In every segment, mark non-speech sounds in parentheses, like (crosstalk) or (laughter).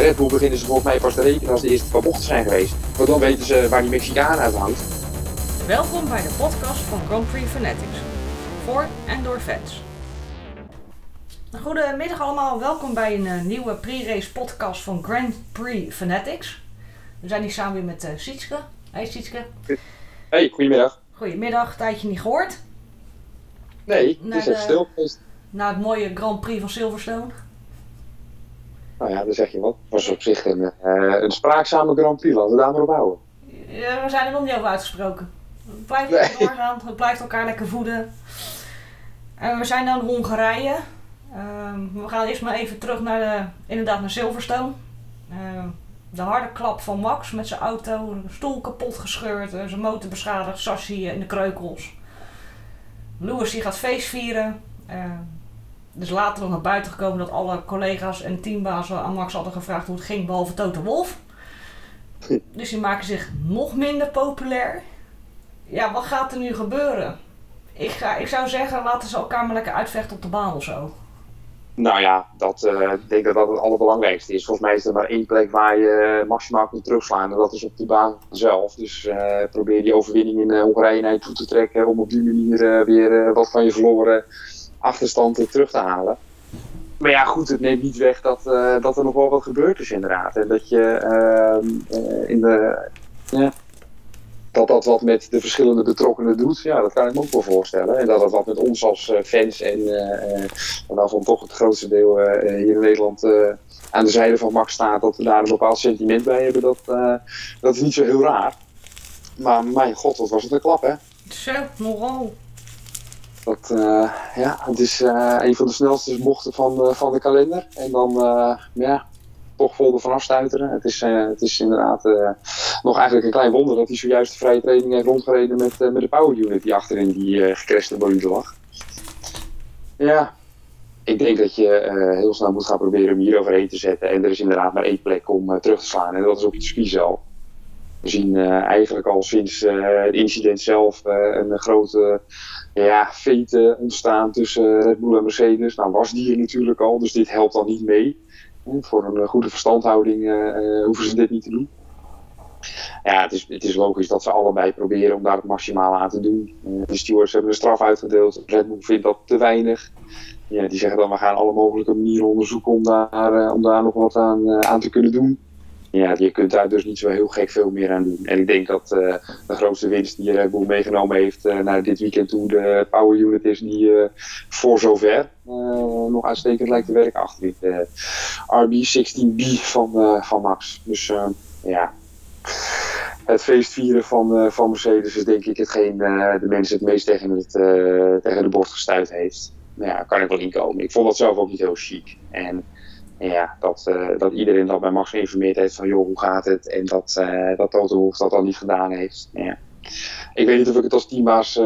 Bij Red Bull beginnen ze volgens mij pas te rekenen als de eerste paar bochten zijn geweest. Want dan weten ze waar die Mexicaan uithangt. Welkom bij de podcast van Grand Prix Fanatics. Voor en door fans. Goedemiddag allemaal, welkom bij een eh, nieuwe pre-race podcast van Grand Prix Fanatics. We zijn hier samen weer met uh, Sietske. Hey Sietske. Hey, goedemiddag. Goedemiddag, tijdje niet gehoord. Nee, het is even stil geweest. Na het mooie Grand Prix van Silverstone. Nou ja, dan zeg je wat. Het was op zich een, uh, een spraakzame Grand Prix, laten we daar maar op houden. Ja, we zijn er nog niet over uitgesproken. We blijven nee. doorgaan, we blijven elkaar lekker voeden. En we zijn dan Hongarije. Uh, we gaan eerst maar even terug naar de, inderdaad naar Silverstone. Uh, de harde klap van Max met zijn auto, een stoel kapot gescheurd, zijn motor beschadigd, Sassi in de kreukels. Lewis die gaat feest vieren. Dus later nog naar buiten gekomen dat alle collega's en teambazen aan Max hadden gevraagd hoe het ging, behalve Toto Wolf. (laughs) Dus die maken zich nog minder populair. Ja, wat gaat er nu gebeuren? Ik, ga, ik zou zeggen, laten ze elkaar maar lekker uitvechten op de baan of zo. Nou ja, dat, uh, ik denk dat dat het allerbelangrijkste is. Volgens mij is er maar één plek waar je maximaal kunt terugslaan. En dat is op die baan zelf. Dus uh, probeer die overwinning in Hongarije naar je toe te trekken. Om op die manier weer wat van je verloren achterstand terug te halen. Maar ja, goed, het neemt niet weg dat, dat er nog wel wat gebeurd is inderdaad. En dat je ehm, in de... Ja, dat dat wat met de verschillende betrokkenen doet, ja, dat kan ik me ook wel voorstellen. En dat dat wat met ons als eh, fans en waarvan toch het grootste deel hier in Nederland aan de zijde van Max staat, dat we daar een bepaald sentiment bij hebben, dat, dat is niet zo heel raar. Maar mijn god, wat was het een klap, hè? Zo, nogal. Dat, ja, het is een van de snelste bochten van, van de kalender. En dan, ja, toch vol ervan afstuiteren. Het is, het is inderdaad nog eigenlijk een klein wonder dat hij zojuist de vrije training heeft rondgereden met, met de power unit die achterin die gecrashte bolide lag. Ja, ik denk dat je heel snel moet gaan proberen hem hier overheen te zetten. En er is inderdaad maar één plek om terug te slaan en dat is op het circuit We zien eigenlijk al sinds het incident zelf een grote ja, ontstaan tussen Red Bull en Mercedes. Nou was die er natuurlijk al, dus dit helpt dan niet mee. Voor een goede verstandhouding hoeven ze dit niet te doen. Ja, het is, het is logisch dat ze allebei proberen om daar het maximale aan te doen. De stewards hebben een straf uitgedeeld. Red Bull vindt dat te weinig. Ja, die zeggen dan we gaan alle mogelijke manieren onderzoeken om daar, om daar nog wat aan, aan te kunnen doen ja, je kunt daar dus niet zo heel gek veel meer aan doen. En ik denk dat uh, de grootste winst die Red meegenomen heeft uh, naar dit weekend toe de power unit is die uh, voor zover nog uitstekend lijkt te werken achter de RB16B van, van Max. Dus ja, het feestvieren van, van Mercedes is denk ik hetgeen de mensen het meest tegen, het, tegen de borst gestuurd heeft. Nou ja, kan ik wel inkomen. Ik vond dat zelf ook niet heel chic. En ja, dat, uh, dat iedereen dat bij Max geïnformeerd heeft van joh, hoe gaat het? En dat, uh, dat Toto Wolff dat dan niet gedaan heeft. Ja. Ik weet niet of ik het als teambaas uh,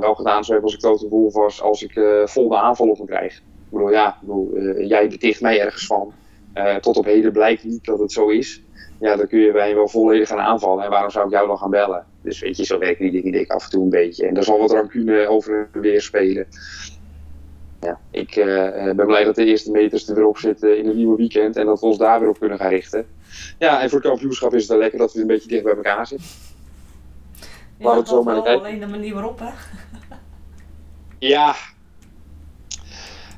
wel gedaan zou hebben als ik Toto Wolff was, als ik vol de aanval op me krijg. Ik bedoel, ja, ik bedoel, jij beticht mij ergens van. tot op heden blijkt niet dat het zo is. Ja, dan kun je bij wel volledig gaan aanvallen. En waarom zou ik jou dan gaan bellen? Dus weet je, zo werken die dingen af en toe een beetje. En daar zal wat rancune over en weer spelen ja, ik uh, ben blij dat de eerste meters er weer op zitten in het nieuwe weekend en dat we ons daar weer op kunnen gaan richten. Ja, en voor het kampioenschap is het wel lekker dat we een beetje dicht bij elkaar zitten. Ja, dat zo maar alleen de manier waarop, hè? ja,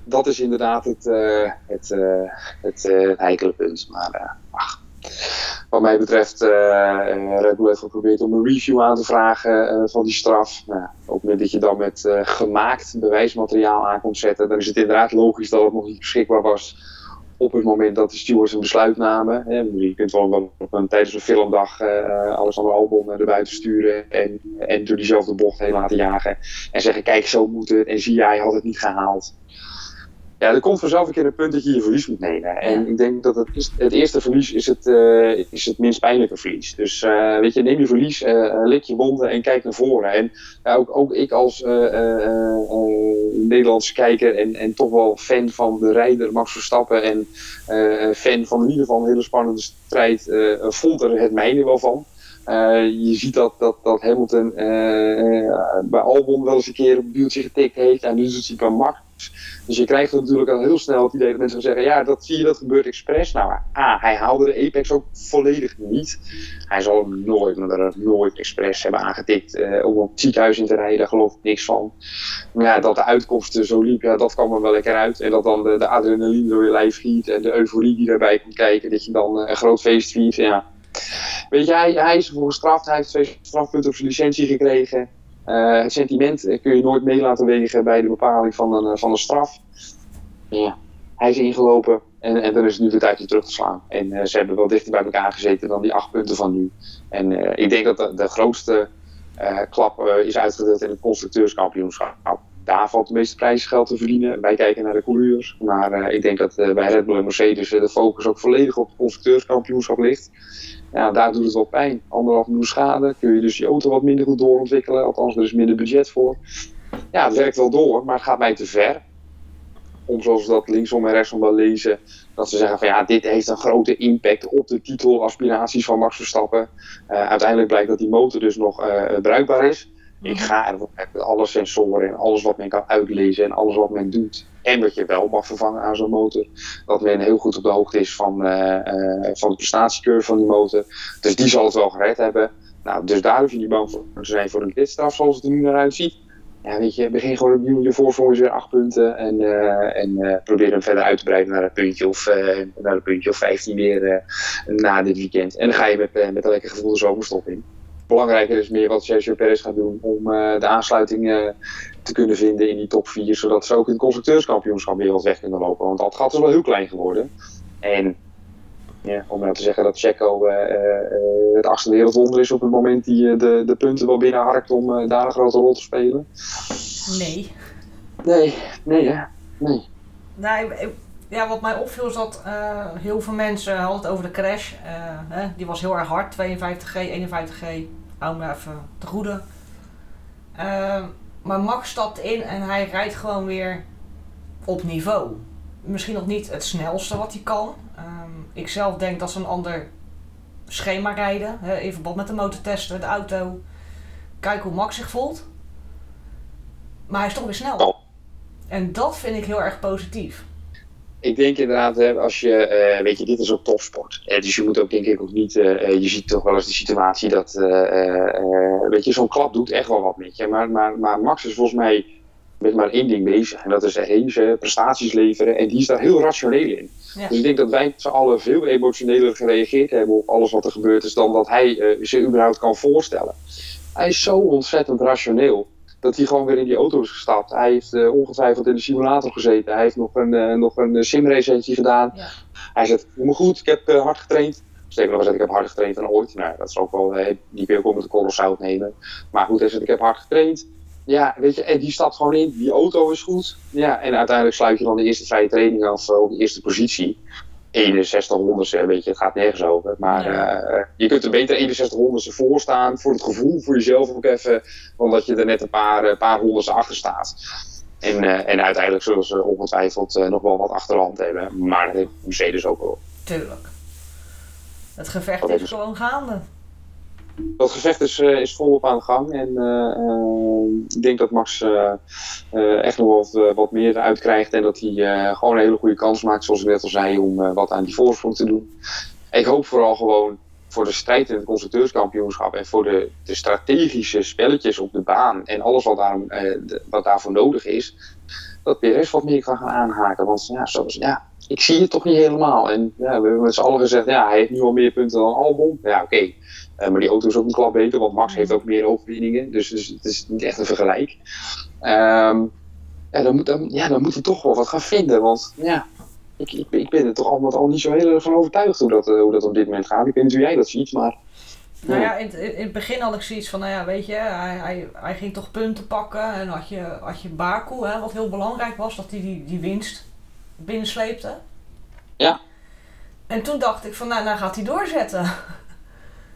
dat is inderdaad het, uh, het, uh, het, het heikele punt. Maar ach, wat mij betreft, uh, Red Bull heeft geprobeerd om een review aan te vragen uh, van die straf. Nou, op het moment dat je dan met uh, gemaakt bewijsmateriaal aan komt zetten, dan is het inderdaad logisch dat het nog niet beschikbaar was op het moment dat de stewards een besluit namen. Je kunt wel een, tijdens een filmdag Alexander Albon naar buiten sturen en, en door diezelfde bocht heen laten jagen. En zeggen, kijk zo moet het en zie jij had het niet gehaald ja, er komt vanzelf een keer een punt dat je je verlies moet nemen. En ik denk dat het, het eerste verlies is het, uh, is het minst pijnlijke verlies. Dus uh, weet je, neem je verlies, uh, lik je wonden en kijk naar voren. En ook, ook ik als Nederlandse kijker en, en toch wel fan van de rijder Max Verstappen en fan van in ieder geval een hele spannende strijd, vond er het mijne wel van. je ziet dat, dat, dat Hamilton bij Albon wel eens een keer op het buurtje getikt heeft. En nu doet hij bij Max Dus je krijgt natuurlijk al heel snel het idee dat mensen gaan zeggen: ja, dat zie je, dat gebeurt expres. Nou, A, hij haalde de Apex ook volledig niet. Hij zal nooit, maar nooit expres hebben aangetikt uh, om op het ziekenhuis in te rijden, daar geloof ik niks van. Maar ja, dat de uitkomsten zo liep, ja, dat kwam er wel lekker uit. En dat dan de, de adrenaline door je lijf giet en de euforie die daarbij komt kijken, dat je dan een groot feest viert. Ja. Weet je, hij, is ervoor gestraft, hij heeft twee strafpunten op zijn licentie gekregen. Uh, sentiment kun je nooit mee laten wegen bij de bepaling van een, van een straf. Ja, hij is ingelopen en, en dan is het nu de tijd om terug te slaan. En uh, ze hebben wel dichter bij elkaar gezeten dan die acht punten van nu. En ik denk dat de, grootste klap is uitgedeeld in het constructeurskampioenschap. Daar valt de meeste prijsgeld te verdienen. Wij kijken naar de coureurs. Maar ik denk dat bij Red Bull en Mercedes de focus ook volledig op het constructeurskampioenschap ligt. Ja, daar doet het wel pijn. Anderhalf miljoen schade. Kun je dus je auto wat minder goed doorontwikkelen. Althans, er is minder budget voor. Ja, het werkt wel door, maar het gaat mij te ver. Om zoals we dat linksom en rechtsom wel lezen. Dat ze zeggen van ja, dit heeft een grote impact op de titelaspiraties van Max Verstappen. Uh, uiteindelijk blijkt dat die motor dus nog uh, bruikbaar is. Ik ga ervan uit met alle sensoren en alles wat men kan uitlezen en alles wat men doet. En wat je wel mag vervangen aan zo'n motor. Dat men heel goed op de hoogte is van, uh, uh, van de prestatiecurve van die motor. Dus die zal het wel gered hebben. Nou, dus daar hoef je niet bang voor te zijn voor een pitstraf zoals het er nu naar uitziet. Ja, weet je, begin gewoon opnieuw. Je voorsprong is weer acht punten. En, uh, en probeer hem verder uit te breiden naar een puntje of, naar een puntje of 15 meer na dit weekend. En dan ga je met, met een lekker gevoel de zomerstop in belangrijker is meer wat Sergio Perez gaat doen om uh, de aansluiting uh, te kunnen vinden in die top 4, zodat ze ook in het constructeurskampioenschap weer wat weg kunnen lopen. Want dat gat is wel heel klein geworden. En ja, om nou te zeggen dat Checo uh, het achtste wereldwonder is op het moment die de, de punten wel binnenharkt om daar een grote rol te spelen. Nee. Nee, nee hè. Nee. Nee, ja, wat mij opviel is dat heel veel mensen hadden het over de crash. Hè, die was heel erg hard, 52G, 51G hou me even te goede. Uh, maar Max stapt in en hij rijdt gewoon weer op niveau. Misschien nog niet het snelste wat hij kan. Um, ik zelf denk dat ze een ander schema rijden. Hè, in verband met de motortesten, de auto. Kijken hoe Max zich voelt. Maar hij is toch weer snel. En dat vind ik heel erg positief ik denk inderdaad, als je, uh, weet je, dit is ook topsport. Uh, dus je moet ook denk ik ook niet, uh, je ziet toch wel eens de situatie dat, weet je, zo'n klap doet echt wel wat met je. Maar, maar, maar Max is volgens mij met maar één ding bezig. En dat is deze prestaties leveren. En die is daar heel rationeel in. Ja. Dus ik denk dat wij met z'n allen veel emotioneler gereageerd hebben op alles wat er gebeurd is. Dan dat hij zich überhaupt kan voorstellen. Hij is zo ontzettend rationeel dat hij gewoon weer in die auto is gestapt. Hij heeft uh, ongetwijfeld in de simulator gezeten. Hij heeft nog een, uh, nog een simrecensie gedaan. Ja. Hij zegt, voel me goed, ik heb uh, hard getraind. Sterker nog, zegt, ik heb harder getraind dan ooit. Nou, dat is ook wel, die kun je ook met de korrel zout nemen. Maar goed, hij zegt, ik heb hard getraind. Ja, weet je, en die stapt gewoon in. Die auto is goed. Ja, en uiteindelijk sluit je dan de eerste vrije training af op de eerste positie. 6100 weet je, het gaat nergens over. Maar ja. uh, je kunt er beter 6100 voor staan, voor het gevoel, voor jezelf ook even, dan dat je er net een paar, uh, paar honderdste achter staat. En, uh, en uiteindelijk zullen ze ongetwijfeld nog wel wat achterhand hebben, maar dat heeft Mercedes ook wel. Tuurlijk. Het gevecht is gewoon gaande dat gevecht is, uh, is volop aan de gang. En uh, ik denk dat Max echt nog wat, wat meer uitkrijgt. En dat hij gewoon een hele goede kans maakt, zoals ik net al zei, om wat aan die voorsprong te doen. Ik hoop vooral gewoon voor de strijd in het constructeurskampioenschap en voor de, de strategische spelletjes op de baan en alles wat, daarom, wat daarvoor nodig is, dat PRS wat meer kan gaan aanhaken. Want ja, zoals, ja, ik zie het toch niet helemaal. En ja, we hebben met z'n allen gezegd, ja, hij heeft nu al meer punten dan Albon. Ja, oké. Uh, maar die auto is ook een klap beter, want Max heeft ook meer overwinningen. Dus, dus het is niet echt een vergelijk. Um, ja, dan moet, dan, ja, dan moet hij toch wel wat gaan vinden. Want ja, ik, ik, ik ben er toch al, al niet zo heel erg van overtuigd hoe dat, uh, hoe dat op dit moment gaat. Ik weet niet hoe jij dat ziet, maar... Nou ja, in, in het begin had ik zoiets van, nou ja, weet je, hij, hij, hij ging toch punten pakken. En had je, had je Baku, hè, wat heel belangrijk was, dat hij die, die winst binnensleepte. Ja. En toen dacht ik van, nou, nou gaat hij doorzetten.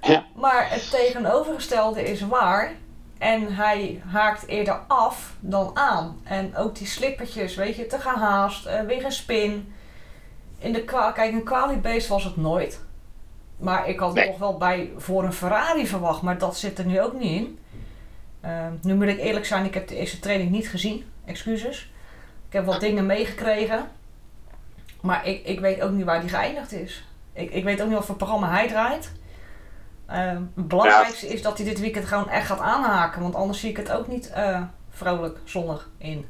Ja. Maar het tegenovergestelde is waar. En hij haakt eerder af dan aan. En ook die slippertjes, weet je, te gehaast, uh, weer een spin. In de Kijk, een quali was het nooit. Maar ik had nee. nog wel bij voor een Ferrari verwacht, maar dat zit er nu ook niet in. Uh, nu moet ik eerlijk zijn, ik heb de eerste training niet gezien. Excuses. Ik heb wat dingen meegekregen. Maar ik, ik weet ook niet waar die geëindigd is. Ik, ik weet ook niet wat voor programma hij draait. Ehm, het belangrijkste is dat hij dit weekend gewoon echt gaat aanhaken. Want anders zie ik het ook niet eh, vrolijk zonnig in.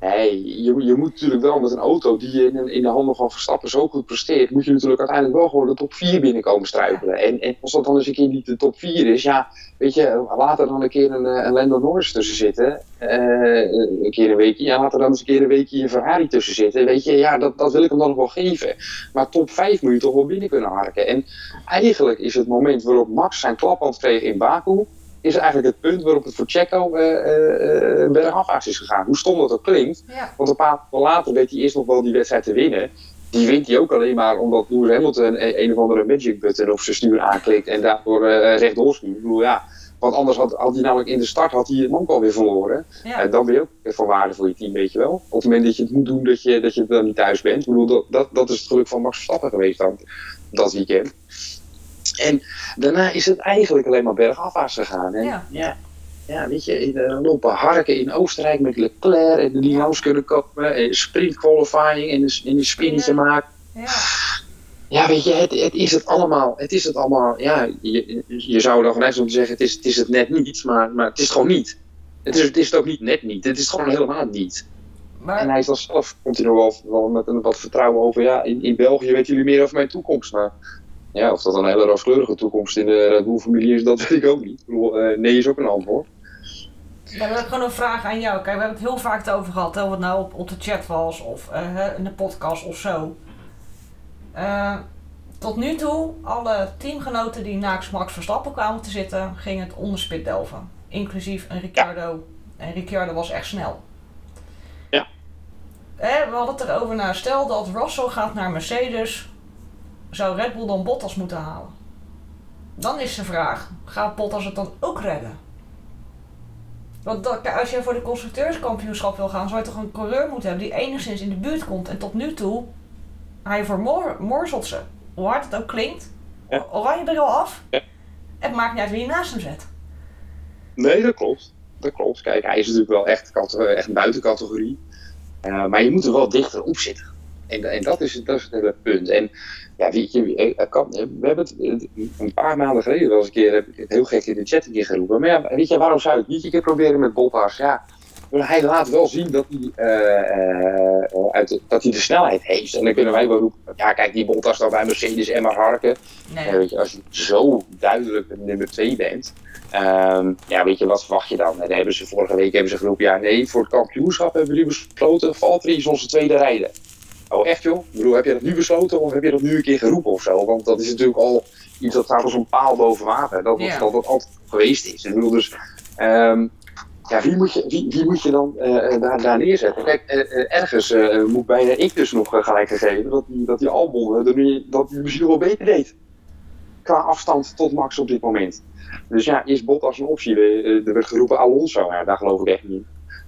Nee, je, je moet natuurlijk wel met een auto die je in, in de handen van Verstappen zo goed presteert, moet je natuurlijk uiteindelijk wel gewoon de top 4 binnenkomen struikelen. En, en als dat dan eens een keer niet de top 4 is, ja, weet je, laat er dan een keer een, een Lando Norris tussen zitten. Uh, een keer een weekje. Ja, laat er dan eens een keer een weekje een Ferrari tussen zitten. Weet je, ja, dat, dat wil ik hem dan nog wel geven. Maar top 5 moet je toch wel binnen kunnen harken. En eigenlijk is het moment waarop Max zijn klaphand kreeg in Baku, is eigenlijk het punt waarop het voor Checo uh, uh, bergafwaarts is gegaan. Hoe stom dat ook klinkt. Ja. Want een paar maanden later weet hij eerst nog wel die wedstrijd te winnen. Die wint hij ook alleen maar omdat Lewis Hamilton een, een of andere magic button op zijn stuur aanklikt en daardoor rechtdoor stuurt. Ik bedoel, ja, want anders had, had hij namelijk in de start had hij hem ook alweer verloren. Ja. En dan ben je ook van waarde voor je team, weet je wel. Op het moment dat je het moet doen, dat je, dat je dan niet thuis bent. Ik bedoel, dat, dat, dat is het geluk van Max Verstappen geweest dan, dat weekend. En daarna is het eigenlijk alleen maar bergafwaarts gegaan. En Ja. ja, ja, weet je, in, uh, lopen harken in Oostenrijk met Leclerc en die langs kunnen komen. En sprint qualifying en een, en een spinnetje maken. Ja. Ja, weet je, het, het is het allemaal. Het is het allemaal. Ja, je, je zou dan vanuit om te zeggen: het is, het is het net niet, maar, maar het is het gewoon niet. Het is, het is het ook niet net niet. Het is het gewoon helemaal niet. En Maar hij is dan zelf, komt hij nog wel, wel met een wat vertrouwen over. Ja, in, in België weten jullie meer over mijn toekomst. Maar ja, of dat een hele rooskleurige toekomst in de Red Bull-familie is, dat weet ik ook niet. Ik bedoel, eh, nee is ook een antwoord. dan heb ik gewoon een vraag aan jou. Kijk, we hebben het heel vaak over gehad. Hè, of het nou op, op de chat was of eh, in de podcast of zo. Eh, tot nu toe, alle teamgenoten die naast Max Verstappen kwamen te zitten, gingen het onderspit delven. Inclusief een Ricciardo. En Ricciardo was echt snel. Ja. Hè, we hadden het erover, nou, stel dat Russell gaat naar Mercedes, zou Red Bull dan Bottas moeten halen? Dan is de vraag, gaat Bottas het dan ook redden? Want dat, als je voor de constructeurskampioenschap wil gaan, zou je toch een coureur moeten hebben die enigszins in de buurt komt. En tot nu toe, hij vermorzelt ze. Hoe hard het ook klinkt. Ja. Oranje al af. Ja. Het maakt niet uit wie je naast hem zet. Nee, dat klopt. Dat klopt. Kijk, hij is natuurlijk wel echt, cate- echt buiten categorie. Eh, maar je moet er wel dichter op zitten. En, en dat, is, het- dat is het hele punt. En ja, weet je, eh, kan, we hebben het eh, een paar maanden geleden wel eens een keer heb ik heel gek in de chat een keer geroepen. Maar ja, weet je, waarom zou je het niet een keer proberen met Bottas? Ja, hij laat wel zien dat hij, eh, uit de, dat hij de snelheid heeft. En dan kunnen wij wel roepen, ja kijk, die Bottas dan bij Mercedes en maar harken. Nee. Ja, weet je, als je zo duidelijk nummer 2 bent, ehm, ja, weet je, wat verwacht je dan? En dan hebben ze vorige week hebben ze geroepen, ja nee, voor het kampioenschap hebben we nu besloten, Valtteri is onze tweede rijder. Oh echt joh? Ik bedoel, heb je dat nu besloten of heb je dat nu een keer geroepen of zo? Want dat is natuurlijk al iets dat staat als een paal boven water, dat dat, dat, dat altijd geweest is. Ik bedoel dus, ehm, ja, wie moet je, wie, wie moet je dan eh, daar, daar neerzetten? Kijk, eh, eh, ergens eh, moet bijna ik dus nog eh, gelijk gegeven dat die, dat die Albon eh, dat die misschien wel beter deed qua afstand tot Max op dit moment. Dus ja, is Bottas een optie? Eh, Er werd geroepen Alonso. Ja, daar geloof ik echt niet.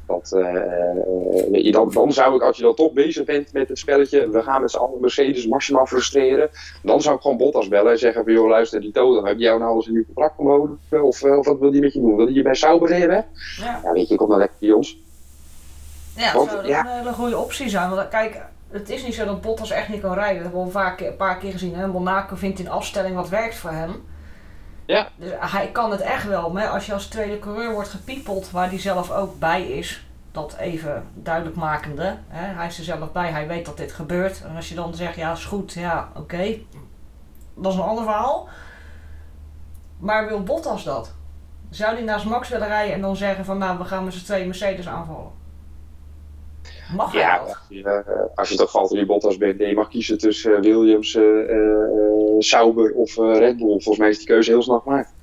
In. Eh, eh, je, dan, dan zou ik, als je dan toch bezig bent met het spelletje, we gaan met z'n allen Mercedes maximaal frustreren, dan zou ik gewoon Bottas bellen en zeggen van, joh, luister, die Toto, heb je jou nou eens een nieuw contract geboden? Of, eh, of wat wil die met je doen? Wil die je bij Sauber hebben? Ja, Ja, weet je, kom dan lekker bij ons. ja zou dat ja. een hele goede optie zijn. Want kijk, het is niet zo dat Bottas echt niet kan rijden. Dat hebben we al vaak, een paar keer gezien. Hè? Monaco vindt in afstelling wat werkt voor hem. Ja. Dus hij kan het echt wel. Maar als je als tweede coureur wordt gepiepeld, waar hij zelf ook bij is, dat even duidelijk makende. Hè? Hij is er zelf bij, hij weet dat dit gebeurt. En als je dan zegt, ja, is goed, ja, oké. Dat is een ander verhaal. Maar wil Bottas dat? Zou hij naast Max willen rijden en dan zeggen van, nou, we gaan met z'n twee Mercedes aanvallen? Mag hij Ja, dat? als je, eh, als je toch Valtteri Bottas bent en je mag kiezen tussen eh, Williams, eh, eh, eh, Sauber of eh, Red Bull, volgens mij is die keuze heel snel gemaakt.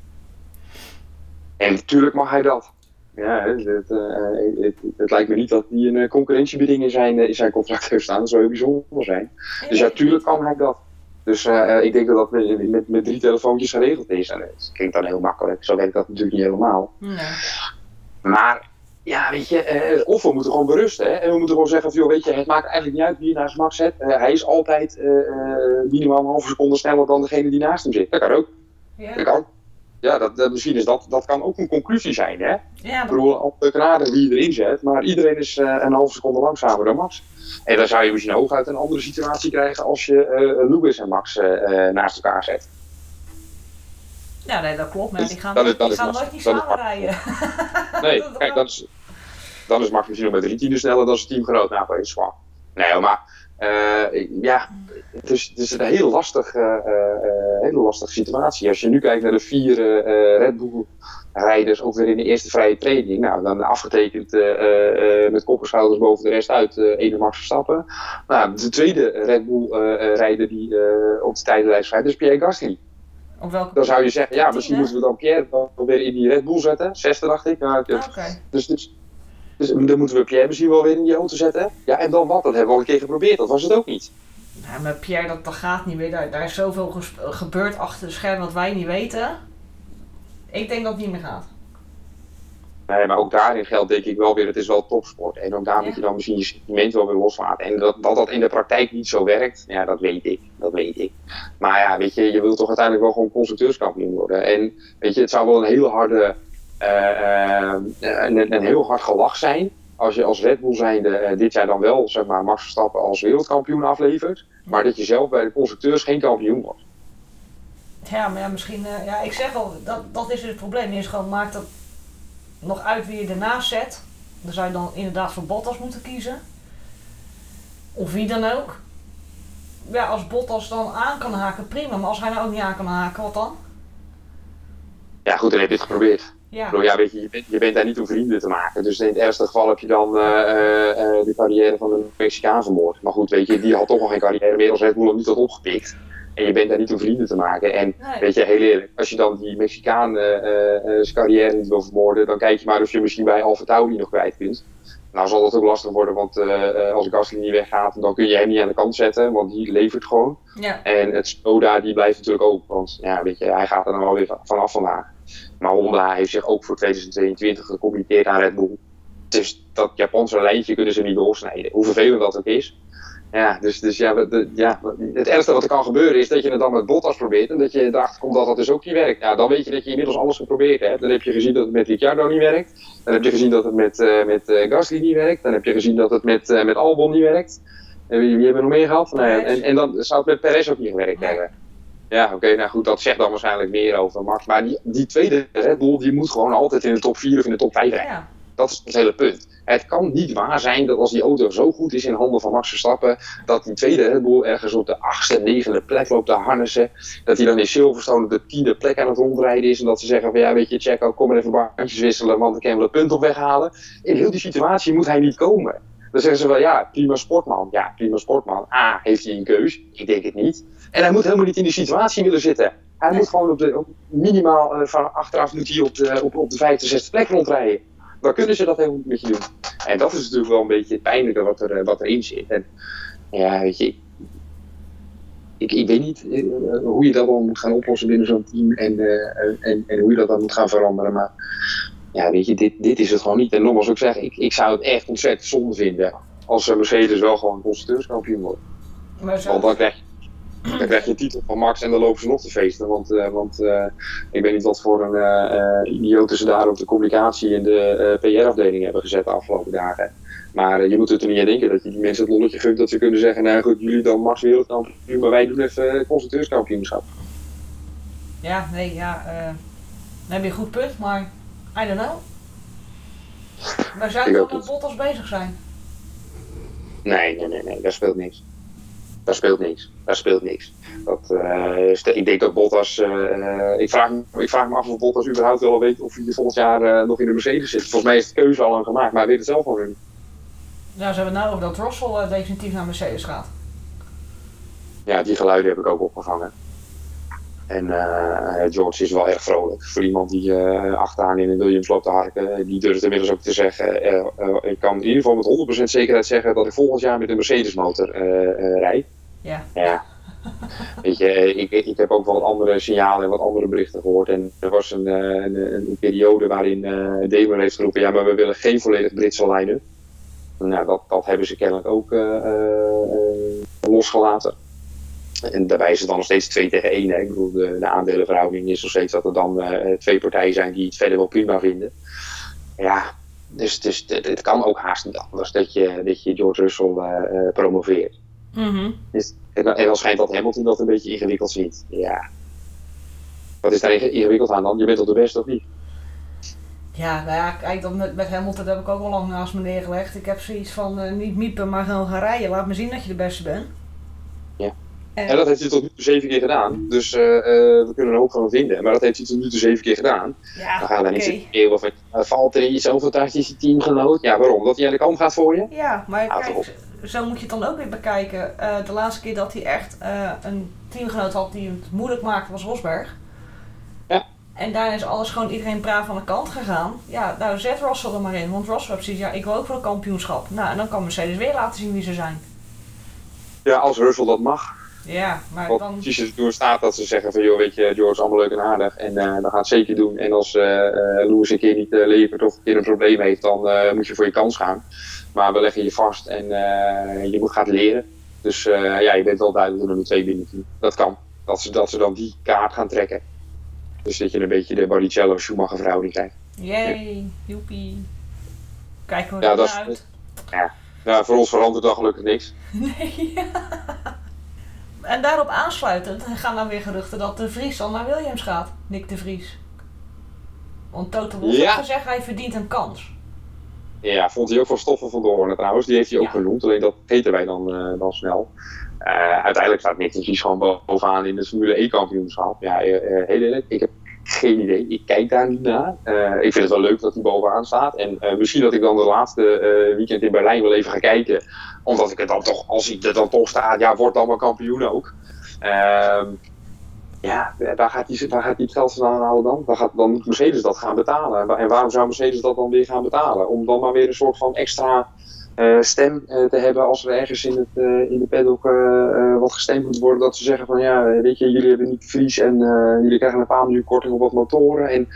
En natuurlijk mag hij dat. Ja, het, het, eh, het, het lijkt me niet dat hij een eh, concurrentiebeding in zijn, eh, in zijn contract heeft staan. Dat zou heel bijzonder zijn. Dus ja, tuurlijk kan hij dat. Dus eh, eh, ik denk dat dat met, met, met drie telefoontjes geregeld is. En dat klinkt dan heel makkelijk. Zo werkt dat natuurlijk niet helemaal. Nee. Maar ja, weet je, eh, of we moeten gewoon berusten. Hè? En we moeten gewoon zeggen van, joh, weet je, het maakt eigenlijk niet uit wie je naast Max zet. Eh, hij is altijd eh, minimaal een halve seconde sneller dan degene die naast hem zit. Dat kan ook. Dat Ja. kan. ja, dat, dat, misschien is dat, dat kan ook een conclusie zijn, hè? Ja, Ik bedoel, al de wie je erin zet, maar iedereen is een halve seconde langzamer dan Max. En dan zou je misschien hooguit een andere situatie krijgen als je Lewis en Max naast elkaar zet. Ja, nee, dat klopt. Maar die gaan, dat is, dat die gaan nooit niet samen rijden. Nee, kijk, dan is, dan is Max misschien nog met drie tienden sneller dan zijn teamgenoot. Nou, dat is zwak. Nee, maar uh, ja, het is, het is een hele lastige, uh, hele lastige situatie. Als je nu kijkt naar de vier Red Bull rijders, ook weer in de eerste vrije training. Nou, dan afgetekend met kopperschouders boven de rest uit, ene Max Verstappen. Nou, de tweede Red Bull rijder die op de tijdlijst rijdt, is Pierre Gasly. Welke dan zou je zeggen, ja, misschien moeten we dan Pierre dan weer in die Red Bull zetten. Zesde dacht ik. Nou, okay. dus, dus, dus dan moeten we Pierre misschien wel weer in die auto zetten. Ja, en dan wat? Dat hebben we al een keer geprobeerd. Dat was het ook niet. Ja, met Pierre, dat, dat gaat niet meer. Daar, daar is zoveel gebeurd achter de schermen wat wij niet weten. Ik denk dat het niet meer gaat. Nee, maar ook daarin geldt denk ik wel weer, het is wel topsport. En ook daar ja. moet je dan misschien je sentiment wel weer loslaten. En dat, dat dat in de praktijk niet zo werkt, ja, dat weet ik. Dat weet ik. Maar ja, weet je, je wilt toch uiteindelijk wel gewoon constructeurskampioen worden. En weet je, het zou wel een hele harde, een, een heel hard gelach zijn. Als je als Red Bull zijnde uh, dit jaar dan wel, zeg maar, Max Verstappen als wereldkampioen aflevert. Maar dat je zelf bij de constructeurs geen kampioen wordt. Ja, maar ja, misschien, ja, ik zeg al, dat, dat is het probleem. Je is gewoon, maakt dat nog uit wie je ernaast zet. Dan zou je dan inderdaad voor Bottas moeten kiezen. Of wie dan ook. Ja, als Bottas dan aan kan haken, prima. Maar als hij nou ook niet aan kan haken, wat dan? Ja, goed, dan heb je het geprobeerd. Ja. Bedoel, ja, weet je, je bent, je bent daar niet om vrienden te maken. Dus in het ergste geval heb je dan uh, uh, de carrière van een Mexicaan vermoord. Maar goed, weet je, die had toch nog geen carrière meer als Red Bull hem niet had opgepikt. En je bent daar niet om vrienden te maken. En nee. weet je, heel eerlijk, als je dan die Mexicaan zijn carrière niet wil vermoorden, dan kijk je maar of je misschien bij Alfa Tauri nog kwijt kunt. Nou zal dat ook lastig worden, want uh, als Gasly niet weggaat, dan kun je hem niet aan de kant zetten, want die levert gewoon. Ja. En het Skoda, die blijft natuurlijk ook, want ja, weet je, hij gaat er dan wel weer vanaf vandaag. Maar Honda heeft zich ook voor 2022 gecommuniceerd aan Red Bull. Dus dat Japanse lijntje kunnen ze niet doorsnijden. Hoe vervelend dat ook is. Ja, dus, dus ja, de, ja, het ergste wat er kan gebeuren is dat je het dan met Bottas probeert en dat je erachter komt dat dat dus ook niet werkt. Ja, dan weet je dat je inmiddels alles geprobeerd hebt. Dan heb je gezien dat het met Ricciardo niet werkt. Dan heb je gezien dat het met, uh, met uh, Gasly niet werkt. Dan heb je gezien dat het met, uh, met Albon niet werkt. En wie, wie hebben we nog meer gehad? Nou, en, en dan zou het met Perez ook niet gewerkt hebben. Ja, oké, nou goed, dat zegt dan waarschijnlijk meer over Max. Maar die, die tweede Red Bull, die moet gewoon altijd in de top 4 of in de top 5 rijden. Ja. Dat is het hele punt. Het kan niet waar zijn dat als die auto zo goed is in handen van Max Verstappen, dat die tweede Red Bull ergens op de achtste, negende plek loopt te harnessen. Dat hij dan in Silverstone op de tiende plek aan het rondrijden is. En dat ze zeggen van ja, weet je, Checo, kom maar even bandjes wisselen, want ik kan wel het punt op weghalen. In heel die situatie moet hij niet komen. Dan zeggen ze wel ja, prima sportman. Ja, prima sportman. A, heeft hij een keus? Ik denk het niet. En hij moet helemaal niet in die situatie willen zitten. Hij moet gewoon op de, op, minimaal uh, van achteraf moet hij op de, op, op de vijfde, zesde plek rondrijden dan kunnen ze dat helemaal niet met je doen. En dat is natuurlijk wel een beetje het pijnlijke wat, er, wat erin zit. En ja, weet je, ik, ik weet niet uh, hoe je dat dan moet gaan oplossen binnen zo'n team en, uh, en, en hoe je dat dan moet gaan veranderen. Maar ja, weet je, dit, dit is het gewoon niet. En nogmaals, ik zeg, ik, ik zou het echt ontzettend zonde vinden als Mercedes wel gewoon constructeurskampioen wordt. Maar zo, Want dan krijg, je, dan krijg je titel van Max en dan lopen ze nog te feesten. Want, uh, want uh, ik weet niet wat voor een uh, idioten ze daar op de communicatie in de PR-afdeling hebben gezet de afgelopen dagen. Maar je moet er niet aan denken dat je die mensen het lolletje gunt dat ze kunnen zeggen: Nou goed, jullie dan Max wereldkampioen, maar wij doen even constructeurskampioenschap. Ja, nee, ja. dan heb je een goed punt, maar I don't know. (laughs) Waar zou Ik je met. Bottas bezig zijn? Nee, nee, nee, nee, daar speelt niks. Daar speelt niks. Daar speelt niks. Dat, uh, st- ik denk dat Bottas. Uh, ik, vraag, me- ik vraag me af of Bottas überhaupt wel weet of hij volgend jaar uh, nog in de Mercedes zit. Volgens mij is de keuze al lang gemaakt, maar hij weet het zelf al niet. Ja, ze hebben nou over dat Russell eh, definitief naar Mercedes gaat. Ja, die geluiden heb ik ook opgevangen. En uh, George is wel erg vrolijk. Voor iemand die uh, achteraan in de Williams loopt te harken, die durft inmiddels ook te zeggen: uh, Ik kan in ieder geval met 100% zekerheid zeggen dat ik volgend jaar met een Mercedes motor rijd. Ja. Ja. Weet je, ik, ik heb ook wel wat andere signalen en wat andere berichten gehoord. En er was een, een, een periode waarin uh, Damon heeft geroepen: ja, maar we willen geen volledig Britse line-up. Nou, dat, dat hebben ze kennelijk ook losgelaten. En daarbij is het dan nog steeds 2 tegen 1. Hè. Ik bedoel, de, de aandelenverhouding is nog steeds dat er dan uh, twee partijen zijn die het verder wel prima vinden. Ja, dus, dus het, het kan ook haast niet anders dat je, dat je George Russell uh, promoveert. Mm dus, en, en dan schijnt dat Hamilton dat een beetje ingewikkeld ziet. Ja. Wat is daar ingewikkeld aan dan? Je bent toch de beste of niet? Ja, nou ja, kijk, dan met, met Hamilton heb ik ook wel lang naast me neergelegd. Ik heb zoiets van, uh, niet miepen, maar gewoon gaan rijden. Laat me zien dat je de beste bent. En, dat heeft hij tot nu toe zeven keer gedaan. Dus uh, uh, we kunnen een hoop van vinden. Maar dat heeft hij tot nu toe zeven keer gedaan. Ja, Dan gaan we niet zitten eeuwen van, valt er zo'n fantastische teamgenoot? Ja, waarom? Dat hij aan de kant gaat voor je? Ja, maar kijk, zo moet je het dan ook weer bekijken. Uh, de laatste keer dat hij echt uh, een teamgenoot had die het moeilijk maakte was Rosberg. Ja. En daar is alles gewoon iedereen braaf aan de kant gegaan. Ja, nou zet Russell er maar in. Want Russell zoiets, ja, ik wil ook voor een kampioenschap. Nou, en dan kan Mercedes weer laten zien wie ze zijn. Ja, als Russell dat mag. Ja, maar Want dan... er staat dat ze zeggen van, joh, weet je, George is allemaal leuk en aardig. En uh, dan gaat het zeker doen. En als uh, Lewis een keer niet levert of een keer een probleem heeft, dan moet je voor je kans gaan. Maar we leggen je vast en je moet gaan leren. Dus ja, je bent wel duidelijk de nummer 2 binnen. Dat kan. Dat ze, dat ze dan die kaart gaan trekken. Dus dat je een beetje de Barrichello-Schumacher verhouding krijgt. Yay, joepie. Kijken hoe Ja, dat is- uit. Ja, voor ons verandert dan gelukkig niks. (laughs) Nee. En daarop aansluitend gaan dan weer geruchten dat de Vries al naar Williams gaat. Nick de Vries. Want Toto Wolff Ja. heeft gezegd hij verdient een kans. Ja, vond hij ook van Stoffen van Doorn trouwens. Die heeft hij ook Ja. genoemd, alleen dat weten wij dan, eh, dan snel. Eh, uiteindelijk staat Nick de Vries gewoon bovenaan in het Formule E-kampioenschap. Ja, eh, heel eerlijk, ik heb geen idee. Ik kijk daar niet naar. Ik vind het wel leuk dat hij bovenaan staat. En misschien dat ik dan de laatste weekend in Berlijn wel even ga kijken. Omdat ik het dan toch, als hij er dan toch staat, ja, wordt dan maar kampioen ook. Ehm, ja, waar gaat, hij, waar gaat hij het geld vandaan halen dan? Gaat dan moet Mercedes dat gaan betalen? En wa- En waarom zou Mercedes dat dan weer gaan betalen? Om dan maar weer een soort van extra eh, stem eh, te hebben als er ergens in, het, eh, in de paddock wat gestemd moet worden. Dat ze zeggen van ja, weet je, jullie hebben niet Vries en jullie krijgen een paar miljoen korting op wat motoren. En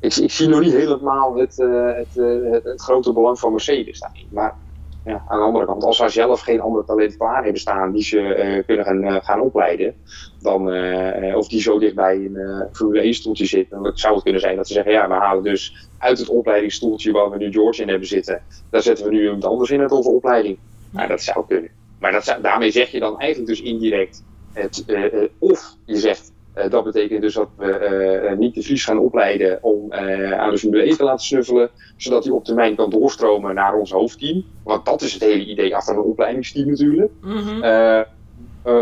ik, ik zie nog niet helemaal het, het, het, het grote belang van Mercedes daarin. Maar ja, aan de andere kant, als zij zelf geen andere talent klaar hebben staan die ze eh, kunnen gaan, eh, gaan opleiden, dan, eh, of die zo dichtbij een Formule 1 stoeltje zitten, dan zou het kunnen zijn dat ze zeggen, ja, we halen dus uit het opleidingsstoeltje waar we nu George in hebben zitten, daar zetten we nu iemand anders in uit onze opleiding. Nou, dat zou kunnen. Maar dat daarmee zeg je dan eigenlijk dus indirect, het, of je zegt, dat betekent dus dat we eh, eh, niet de Vries gaan opleiden om eh, aan de Formule 1 te laten snuffelen, zodat hij op termijn kan doorstromen naar ons hoofdteam. Want dat is het hele idee achter een opleidingsteam natuurlijk. Mhm. Eh, eh,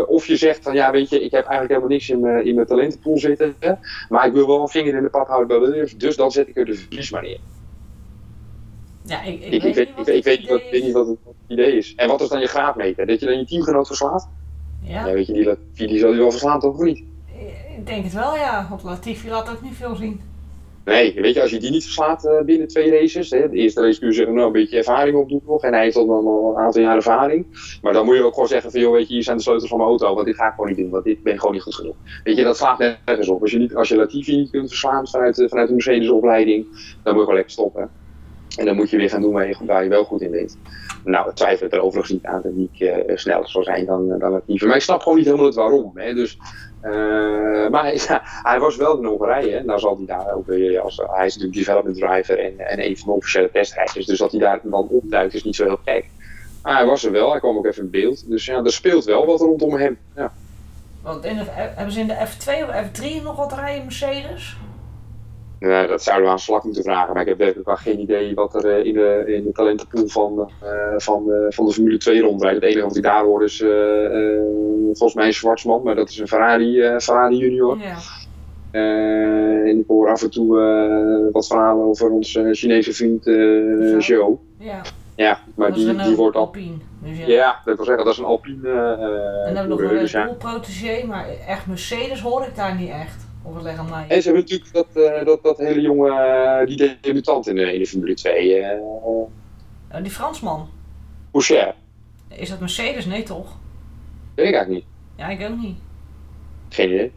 of je zegt van ja, weet je, ik heb eigenlijk helemaal niks in mijn, in mijn talentenpool zitten. hè, maar ik wil wel een vinger in de pap houden bij Williams. Dus dan zet ik er de Vries maar neer. Ja, ik, ik, weet, niet ik, weet, niet wat, idee weet niet is. wat het idee is. En wat is dan je graadmeter? Dat je dan je teamgenoot verslaat? Ja, Ja, weet je, die, die zal je wel verslaan toch of niet? Ik denk het wel ja. Want Latifi laat ook niet veel zien. Nee, weet je, als je die niet verslaat eh, binnen twee races. Hè, de eerste race kun je zeggen, nou een beetje ervaring opdoen nog. En hij heeft al een aantal jaar ervaring. Maar dan moet je ook gewoon zeggen van, joh, weet je, hier zijn de sleutels van mijn auto. Want dit ga ik gewoon niet doen, want dit ben ik gewoon niet goed genoeg. Weet je, dat slaat nergens op. Als je, niet, als je Latifi niet kunt verslaan vanuit, de- vanuit de Mercedes-opleiding, dan moet je gewoon lekker stoppen. En dan moet je weer gaan doen waar je, waar je wel goed in bent. Nou, ik twijfel er overigens niet aan dat ik eh, sneller zal zijn dan, dan Latifi. Maar ik snap gewoon niet helemaal het waarom. Hè. Dus, eh, maar hij (laughs) was wel in Hongarije. Hè. Nou zal hij daar ook weer, als, hij is natuurlijk development driver en, en een van de officiële testrijders. Dus dat hij daar dan opduikt is niet zo heel gek. Maar hij was er wel, hij kwam ook even in beeld. Dus ja, er speelt wel wat rondom hem. Ja. Want in hebben ze in de F2 of F3 nog wat rijden Mercedes? Nou, dat zouden we aan Slak moeten vragen, maar ik heb werkelijk wel geen idee wat er eh, in, de, in de talentenpool van, eh, van, eh, van de Formule 2 rondrijdt. Het enige wat ik daar hoor is eh, eh, volgens mij een Zwartsman, maar dat is een Ferrari, eh, Ferrari junior. Ja. Eh, en ik hoor af en toe eh, wat verhalen over onze Chinese vriend eh. Joe. ja. Ja, maar dat is die, een die wordt al. Alpine. Dus ja. Ja, dat wil zeggen, dat is een Alpine. eh En dan hebben we nog een dus Bull protégé, maar echt Mercedes hoor ik daar niet echt. Of het leg aan mij. En ze hebben natuurlijk dat, eh, dat, dat hele jonge, eh, die debutant in de, in de Formule 2, eh die Fransman. Boucher. Is dat Mercedes? Nee toch? Weet ik eigenlijk niet. Ja, ik ook niet. Geen idee.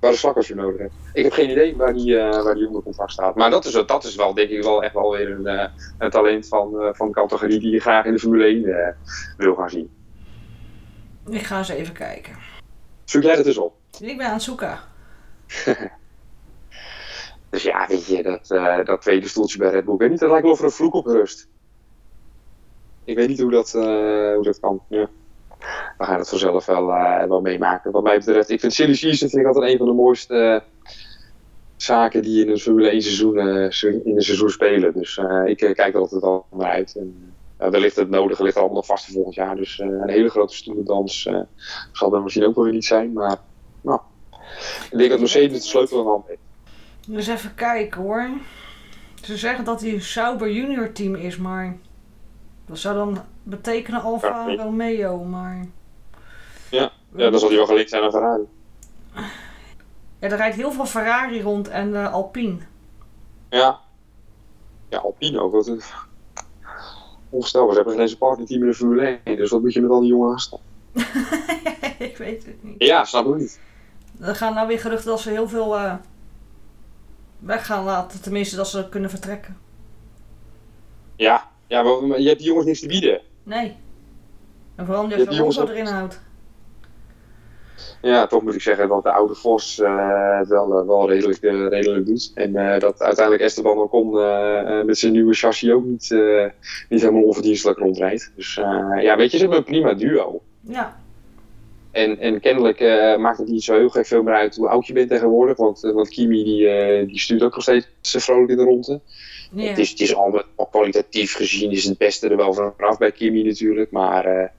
Waar de slak als je nodig hebt. Ik heb geen idee waar die, waar die onder contract staat. Maar dat is, dat is wel, denk ik, wel echt wel weer een, een talent van, eh, van categorie die je graag in de Formule 1 eh, wil gaan zien. Ik ga eens even kijken. Zoek jij het eens op. Ik ben aan het zoeken. (laughs) Dus ja, weet je, dat, uh, dat tweede stoeltje bij Red Bull. Ik weet niet, dat lijkt wel er een vloek op rust. Ik weet niet hoe dat, uh, hoe dat kan. We gaan het vanzelf wel, uh, wel meemaken. Wat mij betreft, ik vind silly season vind ik altijd een van de mooiste zaken die in een Formule 1 seizoen, in een seizoen spelen. Dus ik kijk er altijd wel naar uit. En, uh, wellicht het nodige ligt allemaal vast voor volgend jaar. Dus een hele grote stoelendans zal er misschien ook wel weer niet zijn. Maar ik denk dat Mercedes de sleutel in heeft. Dus even kijken hoor. Ze zeggen dat hij een Sauber junior team is, maar dat zou dan betekenen Alfa ja, Romeo, maar... Ja. ja, dan zal hij wel gelinkt zijn aan Ferrari. Ja, er rijdt heel veel Ferrari rond en uh, Alpine. Ja. Ja, Alpine ook. Wat Onvoorstelbaar, ze hebben geen eens partnerteam in de Formule 1, dus wat moet je met al die jongen aanstaan? (laughs) ik weet het niet. Ja, snap ik niet. Er gaan nou weer geruchten dat ze heel veel... Uh, weg gaan laten. Tenminste, dat ze kunnen vertrekken. Ja, ja maar je hebt die jongens niks te bieden. Nee. En vooral omdat je, je Alonso erin houdt. Ja, toch moet ik zeggen dat de oude Vos uh, het wel, wel redelijk, uh, redelijk doet. En uh, dat uiteindelijk Esteban Ocon met zijn nieuwe chassis ook niet, niet helemaal onverdienstelijk rondrijdt. Dus ja, weet je, ze hebben een prima duo. Ja. En, en kennelijk uh, maakt het niet zo heel gek veel meer uit hoe oud je bent tegenwoordig. Want, uh, want Kimi die, uh, die stuurt ook nog steeds vrolijk in de ronde. Yeah. Het, is, het is allemaal kwalitatief gezien is het beste er wel vanaf bij Kimi natuurlijk. Maar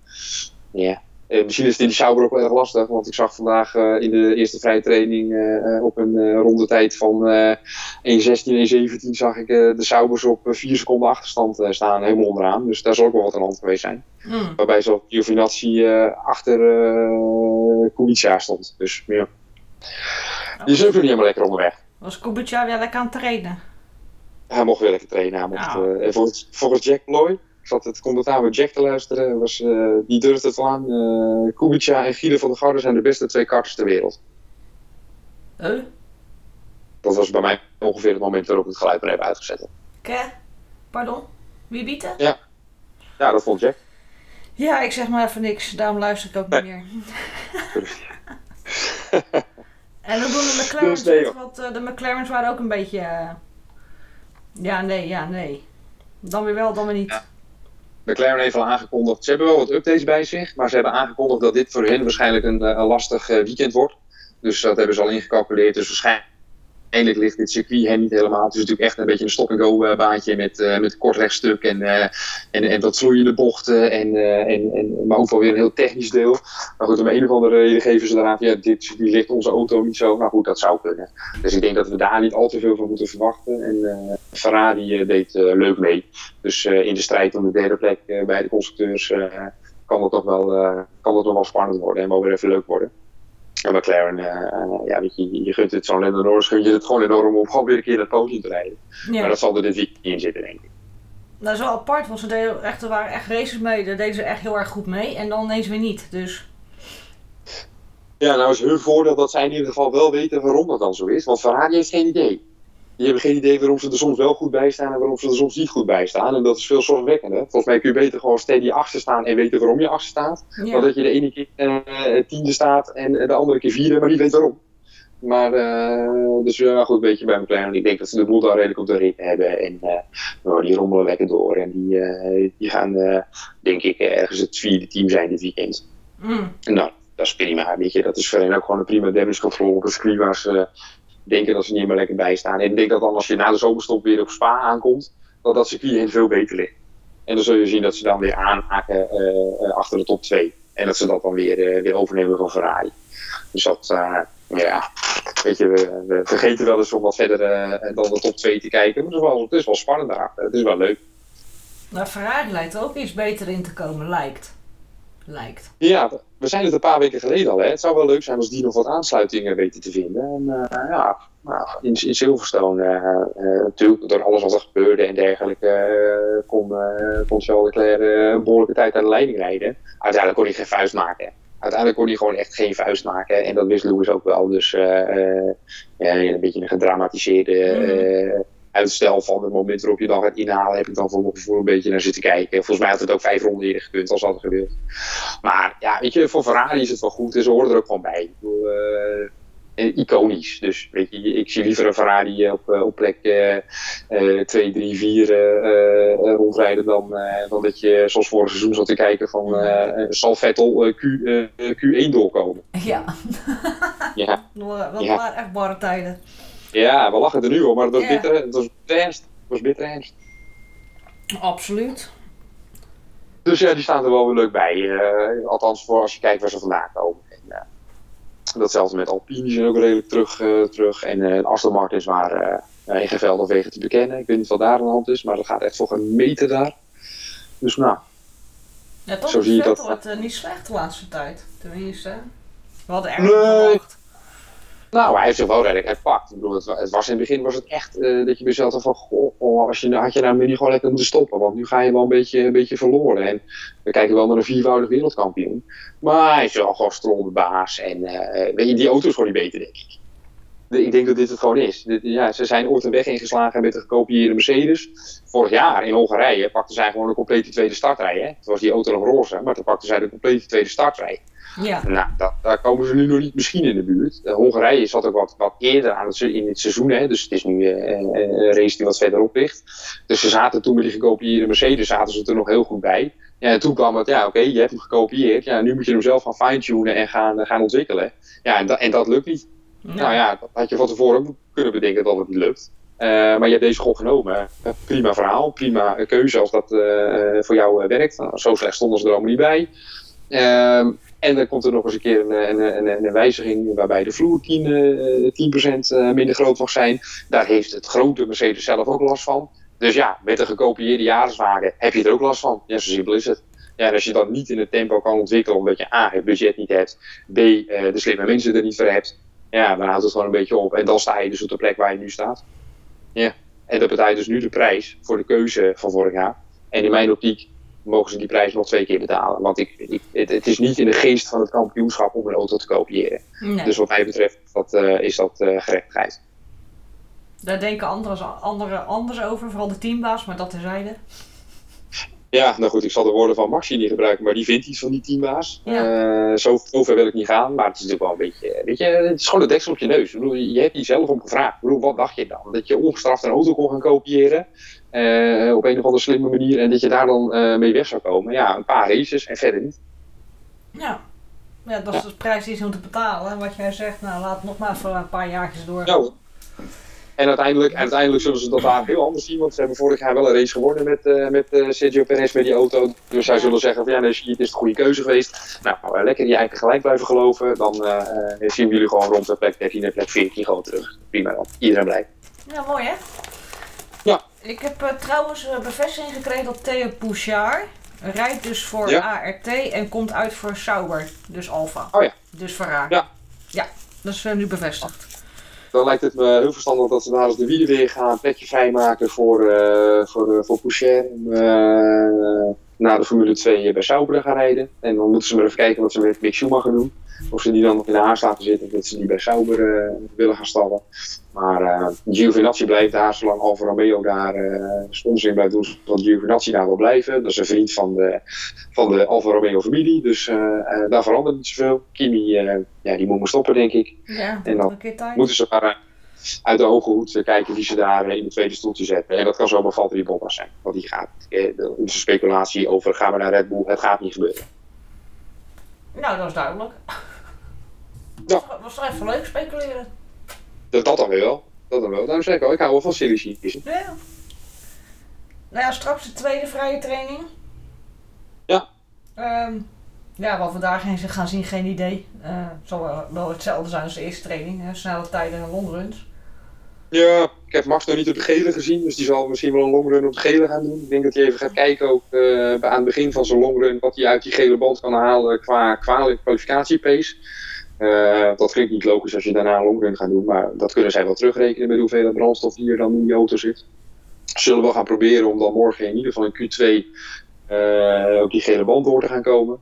ja, uh, misschien is het in die Sauber ook wel erg lastig. Want ik zag vandaag uh, in de eerste vrije training uh, op een rondetijd van 1.16, 1.17 zag ik de Saubers op 4 seconden achterstand staan, helemaal onderaan. Dus daar zal ook wel wat aan de hand geweest zijn. Mm. Waarbij zo Giovinazzi achter Kubica stond. Dus ja. Die is ook niet helemaal lekker onderweg. Was Kubica weer lekker aan het trainen? Hij mocht weer lekker trainen. Hij mocht, oh. volgens, volgens Jack Ploy zat het commentaar met Jack te luisteren. Was, uh, die durfde het wel aan. Uh, Kubica en Guido van der Garde zijn de beste twee karters ter wereld. Huh? Dat was bij mij ongeveer het moment waarop ik het geluid maar heb uitgezet. Oké. Pardon? Wie biedt het? Ja. Ja, dat vond Jack. Ja, ik zeg maar even niks. Daarom luister ik ook niet meer. (laughs) en dan doen de McLaren's. Dus wat, uh, de McLaren's waren ook een beetje... ja, nee, ja, nee. Dan weer wel, dan weer niet. Ja. McLaren heeft al aangekondigd, ze hebben wel wat updates bij zich, maar ze hebben aangekondigd dat dit voor hen waarschijnlijk een, eh, een lastig eh, weekend wordt. Dus dat hebben ze al ingecalculeerd. Dus waarschijnlijk Eindelijk ligt dit circuit hen niet helemaal. Het is natuurlijk echt een beetje een stop-and-go uh, baantje met, uh, met kort rechtstuk en, uh, en, en wat vloeiende bochten. En, en, en, maar ook wel weer een heel technisch deel. Maar goed, om een of andere reden geven ze eraan, ja, dit circuit ligt onze auto niet zo. Nou goed, dat zou kunnen. Dus ik denk dat we daar niet al te veel van moeten verwachten. En Ferrari deed leuk mee. Dus in de strijd om de derde plek bij de constructeurs kan dat toch wel, kan dat nog wel spannend worden en wel weer even leuk worden. En McLaren, uh, ja, weet je, je gunt het zo'n Lando Norris, gun je het gewoon enorm om gewoon weer een keer dat podium te rijden. Ja. Maar dat zal er dit weekend in zitten, denk ik. Is wel apart, want ze deden echt, er waren echt races mee, daar deden ze echt heel erg goed mee en dan ineens weer niet, dus... Ja, nou is hun voordeel dat zij in ieder geval wel weten waarom dat dan zo is, want Ferrari heeft geen idee die hebben geen idee waarom ze er soms wel goed bij staan en waarom ze er soms niet goed bij staan. En dat is veel zorgwekkender. Volgens mij kun je beter gewoon steady achter staan en weten waarom je achter staat. Ja. Dan dat je de ene keer uh, tiende staat en de andere keer vierde, maar niet weet waarom. Maar, uh, dus ja, goed, een beetje bij McLaren. Ik denk dat ze de boel daar redelijk op de rit hebben. En uh, die rommelen lekker door. En die, uh, die gaan, denk ik, ergens het vierde team zijn dit weekend. Mm. Nou, dat is prima. Weet je, dat is voor hen ook gewoon een prima damage control op waar ze denken dat ze niet meer lekker bij staan. En ik denk dat dan als je na de zomerstop weer op Spa aankomt, dat dat circuit hen veel beter ligt. En dan zul je zien dat ze dan weer aanhaken uh, achter de top 2. En dat ze dat dan weer, uh, weer overnemen van Ferrari. Dus dat, ja, weet je, we, vergeten wel eens om wat verder dan de top 2 te kijken. Maar het is wel, het is wel spannend daar. Het is wel leuk. Maar Ferrari lijkt ook iets beter in te komen, lijkt. Lijkt. Ja, we zijn het een paar weken geleden al. Hè. Het zou wel leuk zijn als die nog wat aansluitingen weten te vinden. En uh, ja, nou, in, in Silverstone, uh, uh, natuurlijk door alles wat er gebeurde en dergelijke, kon, kon Charles Leclerc een behoorlijke tijd aan de leiding rijden. Uiteindelijk kon hij geen vuist maken. Uiteindelijk kon hij gewoon echt geen vuist maken. En dat wist Lewis ook wel. Dus ja, een beetje een gedramatiseerde... Uitstel van het moment waarop je dan gaat inhalen, heb ik dan voor mijn gevoel een beetje naar zitten kijken. Volgens mij had het ook vijf ronden eerder gekund als hadden gewild. Maar ja, weet je, voor Ferrari is het wel goed en ze horen er ook gewoon bij. Ik bedoel, uh, iconisch. Dus weet je, ik zie liever een Ferrari op, op plek 2, 3, 4 rondrijden dan, dan dat je zoals vorig seizoen zat te kijken van zal Vettel Q, Q1 doorkomen. Ja. ja. (laughs) Dat ja. waren echt barre tijden. Ja, we lachen er nu om, maar het was, bitter, het was bitter ernst. Het was bitter ernst. Absoluut. Dus ja, die staan er wel weer leuk bij. Uh, althans, voor als je kijkt waar ze vandaan komen. En, uh, datzelfde met Alpine, die zijn ook redelijk terug. Uh, terug. En Aston Martins waren in geweldig wegen te bekennen. Ik weet niet wat daar aan de hand is, maar dat gaat echt voor een meter daar. Dus nou. Ja, toch zo zie je dat. wordt niet slecht de laatste tijd. Tenminste. We hadden ergens nee. verwacht. Nou, hij heeft zich wel redelijk herpakt. Ik bedoel, het, was in het begin was het echt uh, dat je jezelf van, goh, oh, als je, had je nou niet gewoon lekker moeten stoppen. Want nu ga je wel een beetje, een beetje verloren. En we kijken wel naar een viervoudig wereldkampioen. Maar hij is wel gewoon stromende baas. En uh, weet je, die auto is gewoon niet beter, denk ik. Ik denk dat dit het gewoon is. ja, ze zijn ooit een weg ingeslagen met de gekopieerde Mercedes. Vorig jaar in Hongarije pakten zij gewoon een complete tweede startrij. Hè? Toen was die auto nog roze, maar toen pakten zij de complete tweede startrij. Ja. Nou, dat, daar komen ze nu nog niet misschien in de buurt. De Hongarije zat ook wat, wat eerder aan het, in het seizoen, hè, dus het is nu uh, een race die wat verderop ligt. Dus ze zaten toen met die gekopieerde Mercedes, zaten ze er nog heel goed bij. Ja, en toen kwam het, ja oké, je hebt hem gekopieerd, ja, nu moet je hem zelf gaan fine-tunen en gaan, gaan ontwikkelen. Ja, en, en dat lukt niet. Nou ja, dat had je van tevoren kunnen bedenken dat het niet lukt. Uh, maar je hebt deze gewoon genomen. Prima verhaal, prima keuze als dat uh, voor jou werkt. Nou, zo slecht stonden ze er allemaal niet bij. Uh, en dan komt er nog eens een keer een, een, een, wijziging waarbij de vloer 10, 10 uh, minder groot mag zijn. Daar heeft het grote Mercedes zelf ook last van. Dus ja, met een gekopieerde jaarswagen heb je er ook last van. Ja, zo simpel is het. Ja, en als je dat niet in het tempo kan ontwikkelen omdat je A, het budget niet hebt, B, de slimme mensen er niet voor hebt, ja, dan houdt het gewoon een beetje op. En dan sta je dus op de plek waar je nu staat. Ja. En dat betekent dus nu de prijs voor de keuze van vorig jaar. En in mijn optiek mogen ze die prijs nog twee keer betalen. Want ik, ik het, het, is niet in de geest van het kampioenschap om een auto te kopiëren. Dus wat mij betreft dat, uh, is dat uh, gerechtigheid. Daar denken anderen andere, anders over, vooral de teambaas, maar dat terzijde. Ja, nou goed, ik zal de woorden van Maxi niet gebruiken, maar die vindt iets van die teambaas. Ja. Uh, zo, ver wil ik niet gaan, maar het is natuurlijk wel een beetje, weet je, het is gewoon de deksel op je neus. Ik bedoel, je hebt hier zelf om gevraagd. Ik bedoel, wat dacht je dan? Dat je ongestraft een auto kon gaan kopiëren, uh, op een of andere slimme manier, en dat je daar dan uh, mee weg zou komen. Ja, een paar races en verder niet. Ja, ja dat is de prijs die ze moeten betalen. En wat jij zegt, nou laat nog maar voor een paar jaartjes door. Ja, en uiteindelijk, uiteindelijk zullen ze dat daar heel anders zien. Want ze hebben vorig jaar wel een race gewonnen met, uh, met uh, Sergio Perez met die auto. Dus zij zullen zeggen van ja, nee, het is de goede keuze geweest. Nou, uh, lekker je eigen gelijk blijven geloven. Dan zien we jullie gewoon rond de plek 13 en plek 14 gewoon terug. Prima dan. Iedereen blij. Ja, mooi hè? Ja. Ik heb trouwens bevestiging gekregen dat Theo Pouchard rijdt dus voor ja. ART en komt uit voor Sauber. Dus Alfa. Oh ja. Dus Ferrari. Ja. Ja, dat is nu bevestigd dan lijkt het me heel verstandig dat ze daar de wielen weer gaan een plekje vrijmaken voor, uh, voor, uh, voor Poucher. Uh, na de Formule 2 bij Sauber gaan rijden. En dan moeten ze maar even kijken wat ze met Mick Schumacher doen. Of ze die dan nog in de haast laten zitten of dat ze die bij Sauber willen gaan stallen. Maar uh, Giovinazzi blijft daar, zolang Alfa Romeo daar uh, sponsoring blijft doen, zal Giovinazzi daar wel blijven. Dat is een vriend van de, van de Alfa Romeo familie, dus uh, daar verandert niet zoveel. Kimi, ja, die moet maar stoppen, denk ik. Ja, en dan moeten ze maar uit de hoge hoed kijken wie ze daar in de tweede stoeltje zetten. En dat kan zomaar Valtteri Bottas zijn, want die gaat, onze speculatie over gaan we naar Red Bull, het gaat niet gebeuren. Nou, dat is duidelijk. Ja. Dat was toch even leuk speculeren. Dat, dat dan wel. Dat dan wel. Daarom zeg ik al, ik hou wel van silly season. Ja. Nou ja, straks de tweede vrije training. Ja. Um, ja, wat we daar gaan zien, geen idee. Uh, het zal wel hetzelfde zijn als de eerste training. Hè? Snelle tijden en longruns. Ja, ik heb Max nog niet op de gele gezien, dus die zal misschien wel een longrun op de gele gaan doen. Ik denk dat hij even gaat kijken ook uh, aan het begin van zijn longrun wat hij uit die gele band kan halen qua, qua kwalificatiepace. Uh, dat klinkt niet logisch als je daarna een longrun gaat doen, maar dat kunnen zij wel terugrekenen met hoeveel brandstof hier dan in die auto zit. Zullen we gaan proberen om dan morgen in ieder geval in Q2 uh, op die gele band door te gaan komen.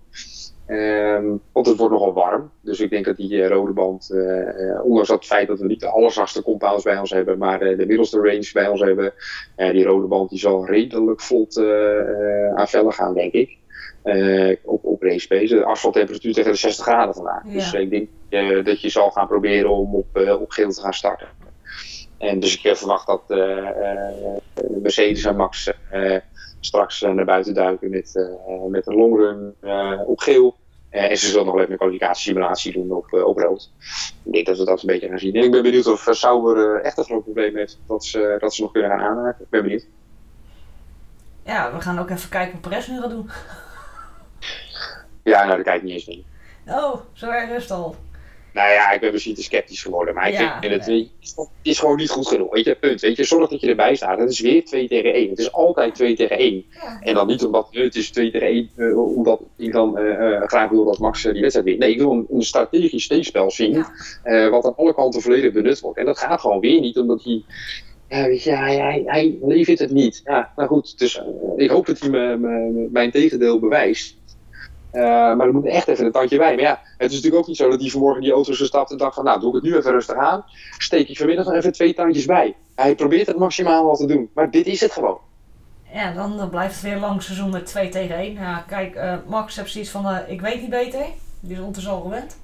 Ehm, want het wordt nogal warm. Dus ik denk dat die eh, rode band, eh, eh, ondanks het feit dat we niet de allerzachtste compounds bij ons hebben, maar de middelste range bij ons hebben, die rode band die zal redelijk vlot aan vellen gaan, denk ik. Op, op race pace. De asfalttemperatuur tegen de 60 graden vandaag. Dus ik denk dat je zal gaan proberen om op, op geel te gaan starten. En dus ik verwacht dat Mercedes en Max straks naar buiten duiken met, met een longrun op geel. en ze zullen nog even een kwalificatiesimulatie doen op, op rood. Ik denk dat we dat een beetje gaan zien. En ik ben benieuwd of Sauber echt een groot probleem heeft dat ze, dat ze nog kunnen gaan aanraken. Ik ben benieuwd. Ja, we gaan ook even kijken wat Perez nu gaat doen. (laughs) Ja, nou, daar kijk ik niet eens mee. Oh, zo erg is het al. Nou ja, ik ben misschien te sceptisch geworden. Maar ik vind het, het is gewoon niet goed genoeg. Weet je, punt. Weet je, zorg dat je erbij staat. Het is weer 2 tegen 1. Het is altijd 2 tegen 1. En dan niet omdat het is 2 tegen 1, uh, eh, omdat ik dan uh, graag wil dat Max die wedstrijd wint. Nee, ik wil een, een strategisch steekspel zien. Ja. wat aan alle kanten volledig benut wordt. En dat gaat gewoon weer niet, omdat hij. Ja, weet je, hij, hij, hij levert het niet. Ja, nou goed, dus ik hoop dat hij me, me, mijn tegendeel bewijst. Uh, maar er moet echt even een tandje bij. Maar ja, het is natuurlijk ook niet zo dat hij vanmorgen die auto's gestapt en dacht van, nou, doe ik het nu even rustig aan. Steek ik vanmiddag nog even twee tandjes bij. Hij probeert het maximaal wat te doen, maar dit is het gewoon. Ja, dan blijft het weer lang seizoen met 2 tegen 1. Ja, kijk, uh, Max heeft zoiets van, uh, ik weet niet beter. Die is ondertussen al gewend.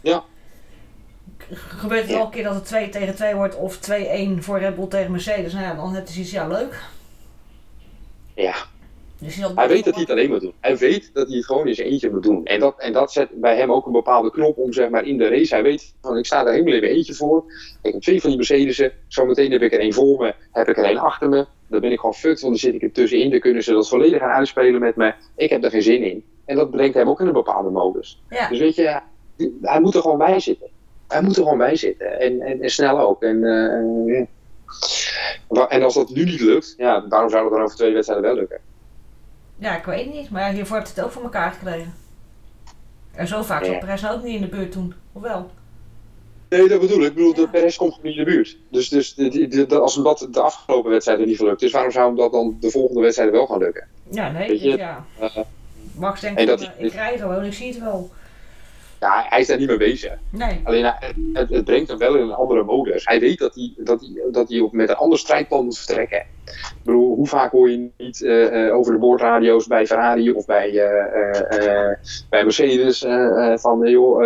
Ja. Gebeurt het ja. wel een keer dat het 2 tegen 2 wordt of 2-1 voor Red Bull tegen Mercedes? Nou ja, dan heb je zoiets, ja, leuk. Dus hij weet dat hij het alleen moet doen. Hij weet dat hij het gewoon in zijn eentje moet doen. En dat, en dat zet bij hem ook een bepaalde knop om zeg maar, in de race. Hij weet van ik sta er helemaal in mijn eentje voor. Ik heb twee van die Mercedes'en. Zometeen heb ik er één voor me. Heb ik er één achter me. Dan ben ik gewoon fucked, want dan zit ik er tussenin. Dan kunnen ze dat volledig gaan uitspelen met me. Ik heb er geen zin in. En dat brengt hem ook in een bepaalde modus. Dus weet je, hij moet er gewoon bij zitten. Hij moet er gewoon bij zitten. En, en, en snel ook. En, uh, en als dat nu niet lukt, ja, waarom zou het dan over twee wedstrijden wel lukken? Ja, ik weet niet. Maar hiervoor heeft het ook voor elkaar gekregen. En zo vaak Perez nou ook niet in de buurt doen. Of wel? Nee, dat bedoel ik. Ik bedoel, de Perez komt niet in de buurt. Dus, dus de, de, de, als hem dat de afgelopen wedstrijden niet gelukt is, waarom zou hem dat dan de volgende wedstrijden wel gaan lukken? Ja, nee. ja. Uh, Max denkt, dat, ik krijg gewoon, ik zie het wel ja, hij is daar niet mee bezig. Nee. Alleen het, het, brengt hem wel in een andere modus. Hij weet dat hij, dat hij, dat hij met een ander strijdplan moet vertrekken. Ik bedoel, hoe vaak hoor je niet uh, over de boordradio's bij Ferrari of bij, uh, bij Mercedes van joh,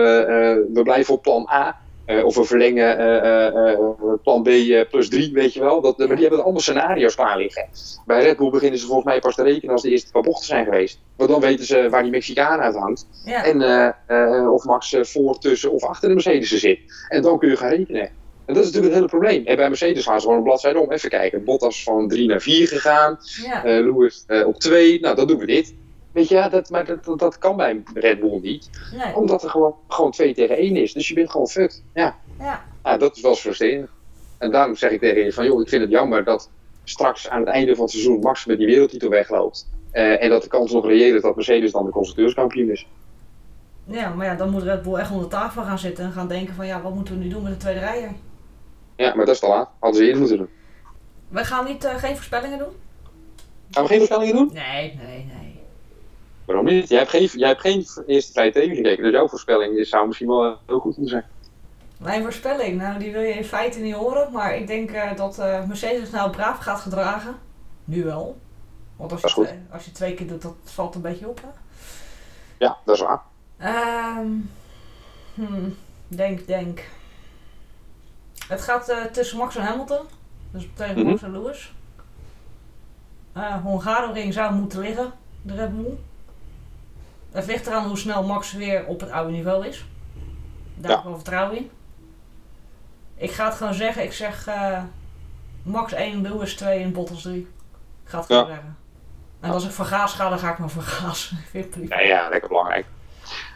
we blijven op plan A. Uh, of we verlengen uh, uh, plan B plus 3, weet je wel. Dat, maar die hebben allemaal scenario's klaar liggen. Bij Red Bull beginnen ze volgens mij pas te rekenen als de eerste paar bochten zijn geweest. Want dan weten ze waar die Mexicaan uit hangt. Ja. En of Max voor, tussen of achter de Mercedes zit. En dan kun je gaan rekenen. En dat is natuurlijk het hele probleem. En bij Mercedes gaan ze gewoon een bladzijde om. Even kijken. Bottas van 3 naar 4 gegaan. Ja. Lewis op 2. Nou, dan doen we dit. Weet je, dat, maar dat, dat, kan bij Red Bull niet. Nee. Omdat er gewoon, gewoon 2 tegen 1 is. Dus je bent gewoon fucked. Ja. Ja. ja dat is wel frustrerend. En daarom zeg ik tegen je van, joh, ik vind het jammer dat straks aan het einde van het seizoen Max met die wereldtitel wegloopt. Uh, en dat de kans nog reëel is dat Mercedes dan de constructeurskampioen is. Ja, maar ja, dan moet Red Bull echt onder tafel gaan zitten en gaan denken van, ja, wat moeten we nu doen met de tweede rijder? Ja, maar dat is te laat. Hadden ze eerder moeten doen. We gaan niet, uh, geen voorspellingen doen? Gaan we geen voorspellingen doen? Nee, nee, nee. Waarom niet? Jij hebt geen, jij hebt geen eerste vrije training gekeken, dus jouw voorspelling zou misschien wel eh, heel goed moeten zijn. Mijn voorspelling, nou die wil je in feite niet horen, maar ik denk uh, dat uh, Mercedes nou braaf gaat gedragen. Nu wel. Want als je, twee, als je twee keer doet, dat valt een beetje op hè? Ja, dat is waar. Um, hmm, denk, denk. Het gaat uh, tussen Max en Hamilton. Dus tegen mm Max en Lewis. Uh, Hungaroring zou moeten liggen, de Red Bull. Het ligt eraan hoe snel Max weer op het oude niveau is. Daar heb ik wel vertrouwen in. Ik ga het gewoon zeggen. Ik zeg uh, Max 1, Lewis 2 en Bottas 3. Ik ga het gewoon zeggen. En als ik vergaas ga, dan ga ik maar vergaas. (laughs) ja, ja, lekker belangrijk.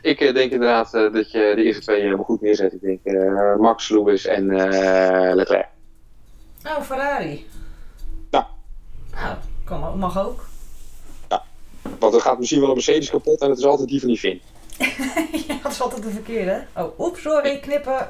Ik uh, denk inderdaad uh, dat je de eerste twee helemaal goed neerzet. Ik denk Max, Lewis en Leclerc. Oh, Ferrari. Ja. Nou, kan, mag ook. Want er gaat misschien wel een Mercedes kapot en het is altijd die van die Finn. (laughs) ja, dat is altijd de verkeerde. Oh, oeps, sorry, knippen.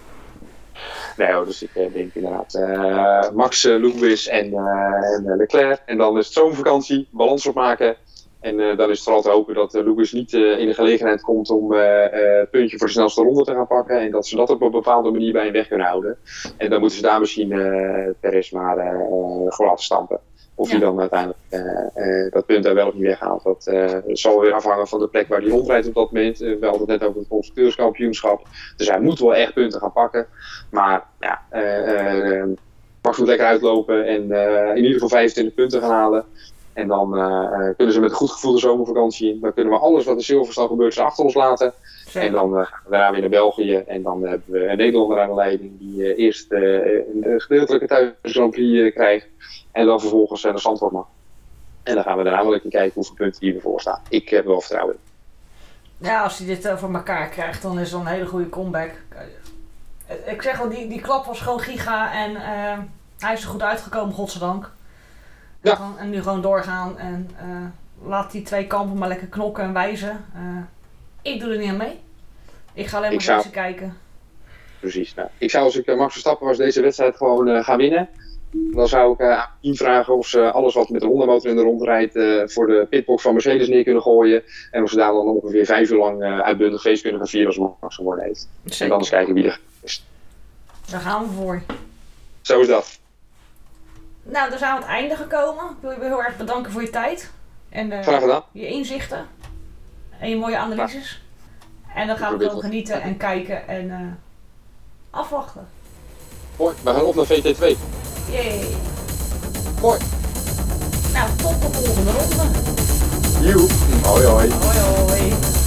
(laughs) nee, dus ik uh, denk inderdaad uh, Max, uh, Lewis en, en Leclerc. En dan is het zomervakantie, balans opmaken. En dan is het vooral te hopen dat Lewis niet in de gelegenheid komt om het puntje voor de snelste ronde te gaan pakken. En dat ze dat op een bepaalde manier bij hem weg kunnen houden. En dan moeten ze daar misschien Perez maar gewoon laten Of hij dan uiteindelijk dat punt daar wel of niet weghaalt. Dat zal weer afhangen van de plek waar hij rondrijdt op dat moment. we hadden het net over het constructeurskampioenschap. Dus hij moet wel echt punten gaan pakken. Maar ja, Max moet lekker uitlopen en in ieder geval 25 punten gaan halen. En dan uh, kunnen ze met een goed gevoel de zomervakantie in. Dan kunnen we alles wat in Silverstone gebeurt achter ons laten. En dan uh, gaan we daarna weer naar België. En dan hebben we een Nederlander aan de leiding die uh, eerst een gedeeltelijke thuis Grand Prix krijgt. En dan vervolgens naar Zandvoort mag. En dan gaan we daarna wel even kijken hoeveel punten hier ervoor staan. Ik heb wel vertrouwen in. Ja, als hij dit voor elkaar krijgt, dan is het een hele goede comeback. Ik zeg wel, die, die klap was gewoon giga en hij is er goed uitgekomen, godzijdank. Ja. En, nu gewoon doorgaan en uh, laat die twee kampen maar lekker knokken en wijzen. Uh, ik doe er niet aan mee. Ik ga alleen maar zou... kijken. Precies. Nou, ik zou als ik Max Verstappen was deze wedstrijd gewoon uh, gaan winnen. Dan zou ik uh, aan vragen of ze alles wat met de hondenmotor in de rond rijdt voor de pitbox van Mercedes neer kunnen gooien. En of ze daar dan ongeveer vijf uur lang uitbundig feest kunnen gaan vieren als Max geworden heeft. En dan eens kijken wie er is. Daar gaan we voor. Zo is dat. Nou, dan zijn we aan het einde gekomen. Ik wil je heel erg bedanken voor je tijd. En Graag gedaan. je inzichten. En je mooie analyses. En dan gaan we gewoon genieten en kijken en uh, afwachten. Mooi, we gaan op naar VT2. Yay. Mooi. Nou, tot de volgende ronde. Joe. Hoi hoi. Hoi hoi.